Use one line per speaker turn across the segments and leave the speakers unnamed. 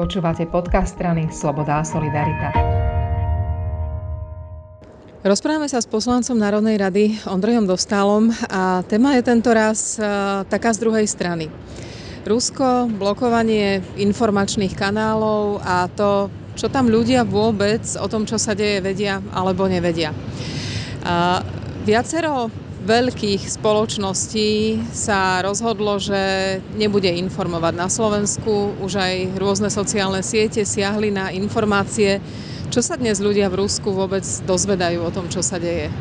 Počúvate podcast strany Sloboda a Solidarita. Rozprávame sa s poslancom Národnej rady Ondrejom Dostálom a téma je tento raz uh, taká z druhej strany. Rusko, blokovanie informačných kanálov a to, čo tam ľudia vôbec o tom, čo sa deje, vedia alebo nevedia. Uh, viacero veľkých spoločností sa rozhodlo, že nebude informovať na Slovensku. Už aj rôzne sociálne siete siahli na informácie. Čo sa dnes ľudia v Rusku vôbec dozvedajú o tom, čo sa deje?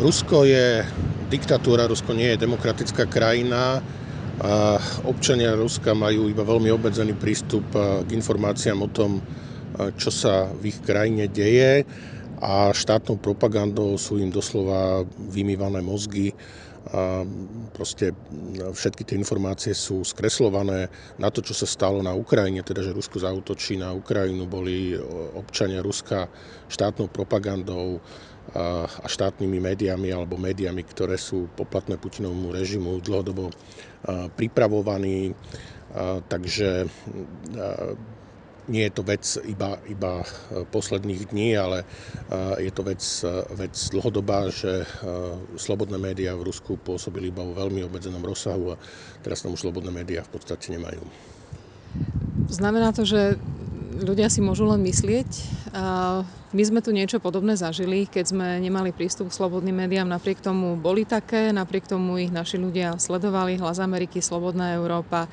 Rusko je diktatúra, Rusko nie je demokratická krajina. Občania Ruska majú iba veľmi obmedzený prístup k informáciám o tom, čo sa v ich krajine deje a štátnou propagandou sú im doslova vymývané mozgy. A proste všetky tie informácie sú skreslované na to, čo sa stalo na Ukrajine, teda že Rusko zautočí na Ukrajinu, boli občania Ruska štátnou propagandou a štátnymi médiami alebo médiami, ktoré sú poplatné Putinovmu režimu dlhodobo pripravovaní. Takže nie je to vec iba, iba e, posledných dní, ale e, je to vec, e, vec dlhodobá, že slobodné médiá v Rusku pôsobili iba vo veľmi obmedzenom rozsahu a teraz tam už slobodné médiá v podstate nemajú.
Znamená to, že ľudia si môžu len myslieť. My sme tu niečo podobné zažili, keď sme nemali prístup k slobodným médiám. Napriek tomu boli také, napriek tomu ich naši ľudia sledovali. Hlas Ameriky, Slobodná Európa,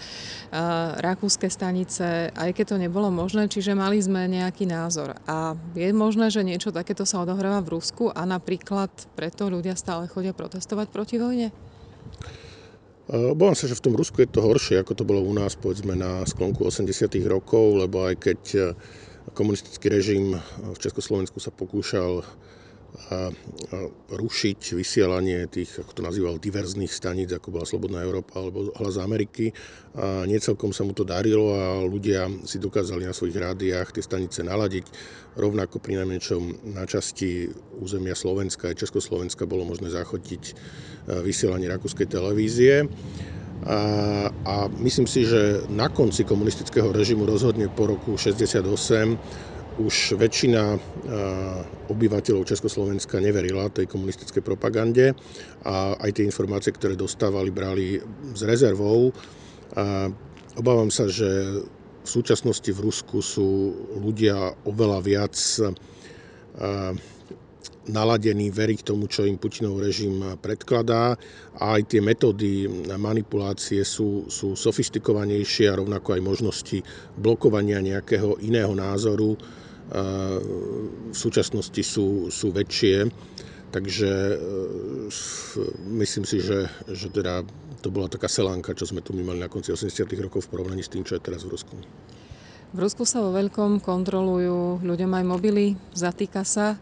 rakúske stanice, aj keď to nebolo možné, čiže mali sme nejaký názor. A je možné, že niečo takéto sa odohráva v Rusku a napríklad preto ľudia stále chodia protestovať proti vojne?
Obávam sa, že v tom Rusku je to horšie, ako to bolo u nás, povedzme, na sklonku 80 rokov, lebo aj keď e, komunistický režim v Československu sa pokúšal rušiť vysielanie tých, ako to nazýval, diverzných staníc, ako bola Slobodná Európa alebo Hlas Ameriky. A niecelkom sa mu to darilo a ľudia si dokázali na svojich rádiách tie stanice naladiť. Rovnako pri najmenšom na časti územia Slovenska aj Československa bolo možné zachotiť e, vysielanie rakúskej televízie. A, a myslím si, že na konci komunistického režimu rozhodne po roku 68 už väčšina obyvateľov Československa neverila tej komunistickej propagande a aj tie informácie, ktoré dostávali, brali s rezervou. A obávam sa, že v súčasnosti v Rusku sú ľudia oveľa viac naladení veriť tomu, čo im Putinov režim predkladá a aj tie metódy manipulácie sú, sú sofistikovanejšie a rovnako aj možnosti blokovania nejakého iného názoru v súčasnosti sú, sú väčšie. Takže e, myslím si, že, že teda to bola taká selánka, čo sme tu my mali na konci 80. rokov v porovnaní s tým, čo je teraz v Rusku.
V Rusku sa vo veľkom kontrolujú ľuďom aj mobily, zatýka sa.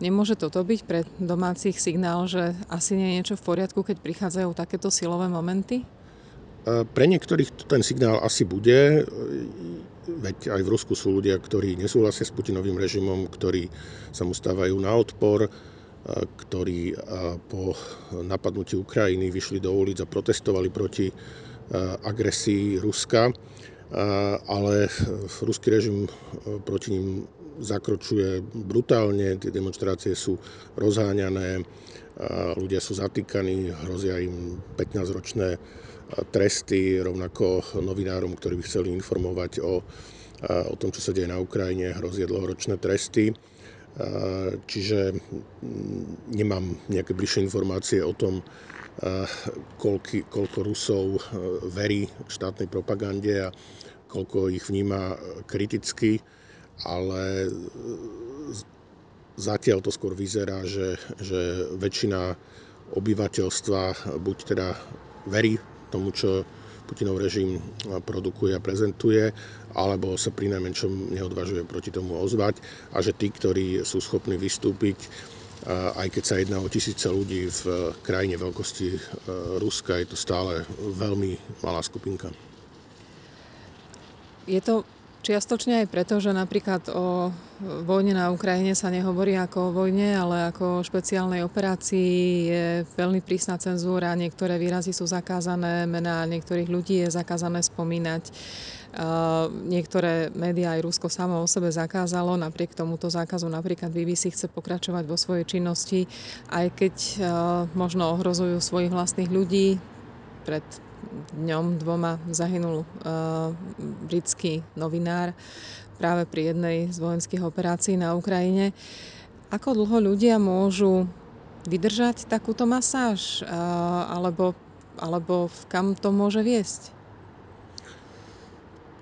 Nemôže toto byť pre domácich signál, že asi nie je niečo v poriadku, keď prichádzajú takéto silové momenty?
Pre niektorých ten signál asi bude, veď aj v Rusku sú ľudia, ktorí nesúhlasia s Putinovým režimom, ktorí sa mu stávajú na odpor, ktorí po napadnutí Ukrajiny vyšli do ulic a protestovali proti agresii Ruska, ale ruský režim proti ním zakročuje brutálne, tie demonstrácie sú rozháňané, ľudia sú zatýkaní, hrozia im 15-ročné tresty, rovnako novinárom, ktorí by chceli informovať o, o tom, čo sa deje na Ukrajine, hrozia dlhoročné tresty. Čiže nemám nejaké bližšie informácie o tom, koľko, koľko Rusov verí štátnej propagande a koľko ich vníma kriticky, ale zatiaľ to skôr vyzerá, že, že väčšina obyvateľstva buď teda verí tomu, čo Putinov režim produkuje a prezentuje, alebo sa pri najmenšom neodvažuje proti tomu ozvať a že tí, ktorí sú schopní vystúpiť, aj keď sa jedná o tisíce ľudí v krajine veľkosti e, Ruska, je to stále veľmi malá skupinka.
Je to Čiastočne aj preto, že napríklad o vojne na Ukrajine sa nehovorí ako o vojne, ale ako o špeciálnej operácii je veľmi prísna cenzúra, niektoré výrazy sú zakázané, mená niektorých ľudí je zakázané spomínať. Niektoré médiá aj Rusko samo o sebe zakázalo, napriek tomuto zákazu napríklad BBC chce pokračovať vo svojej činnosti, aj keď možno ohrozujú svojich vlastných ľudí. Pred dňom dvoma zahynul uh, britský novinár práve pri jednej z vojenských operácií na Ukrajine. Ako dlho ľudia môžu vydržať takúto masáž? Uh, alebo, alebo kam to môže viesť?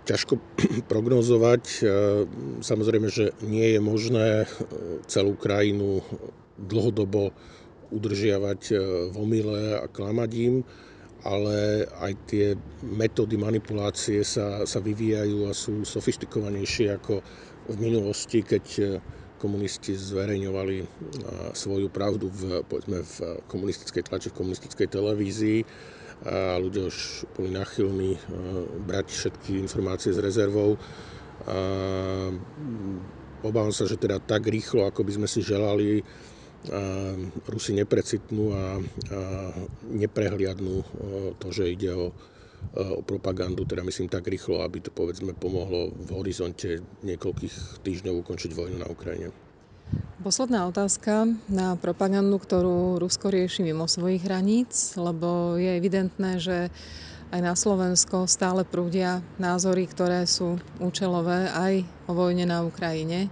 Ťažko prognozovať. Samozrejme, že nie je možné celú krajinu dlhodobo udržiavať v omyle a klamať im ale aj tie metódy manipulácie sa, sa vyvíjajú a sú sofistikovanejšie ako v minulosti, keď e, komunisti zverejňovali e, svoju pravdu v, povedzme, v komunistickej tlači, v komunistickej televízii a ľudia už boli nachylní brať všetky informácie s rezervou. A obávam sa, že teda tak rýchlo, ako by sme si želali, Rusi neprecitnú a, neprehliadnú to, že ide o, o propagandu, teda myslím tak rýchlo, aby to povedzme pomohlo v horizonte niekoľkých týždňov ukončiť vojnu na Ukrajine.
Posledná otázka na propagandu, ktorú Rusko rieši mimo svojich hraníc, lebo je evidentné, že aj na Slovensko stále prúdia názory, ktoré sú účelové aj o vojne na Ukrajine.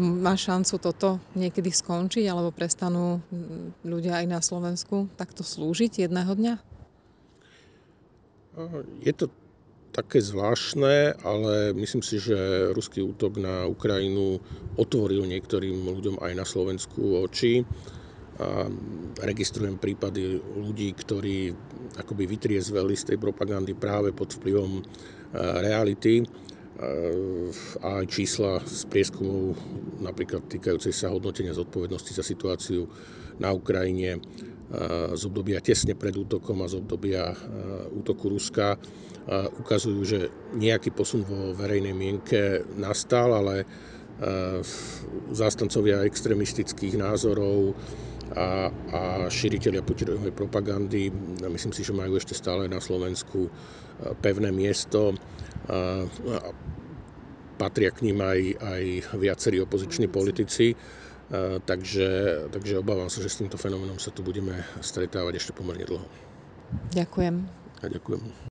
Má šancu toto niekedy skončiť, alebo prestanú ľudia aj na Slovensku takto slúžiť jedného dňa?
Je to také zvláštne, ale myslím si, že ruský útok na Ukrajinu otvoril niektorým ľuďom aj na Slovensku oči. A registrujem prípady ľudí, ktorí akoby vytriezveli z tej propagandy práve pod vplyvom reality a aj čísla z prieskumov, napríklad týkajúcej sa hodnotenia zodpovednosti za situáciu na Ukrajine z obdobia tesne pred útokom a z obdobia útoku Ruska ukazujú, že nejaký posun vo verejnej mienke nastal, ale zástancovia extremistických názorov a, a šíriteľia Putinovej propagandy, myslím si, že majú ešte stále na Slovensku pevné miesto patria k ním aj, aj viacerí opoziční politici, takže, takže obávam sa, že s týmto fenoménom sa tu budeme stretávať ešte pomerne dlho.
Ďakujem.
A ďakujem.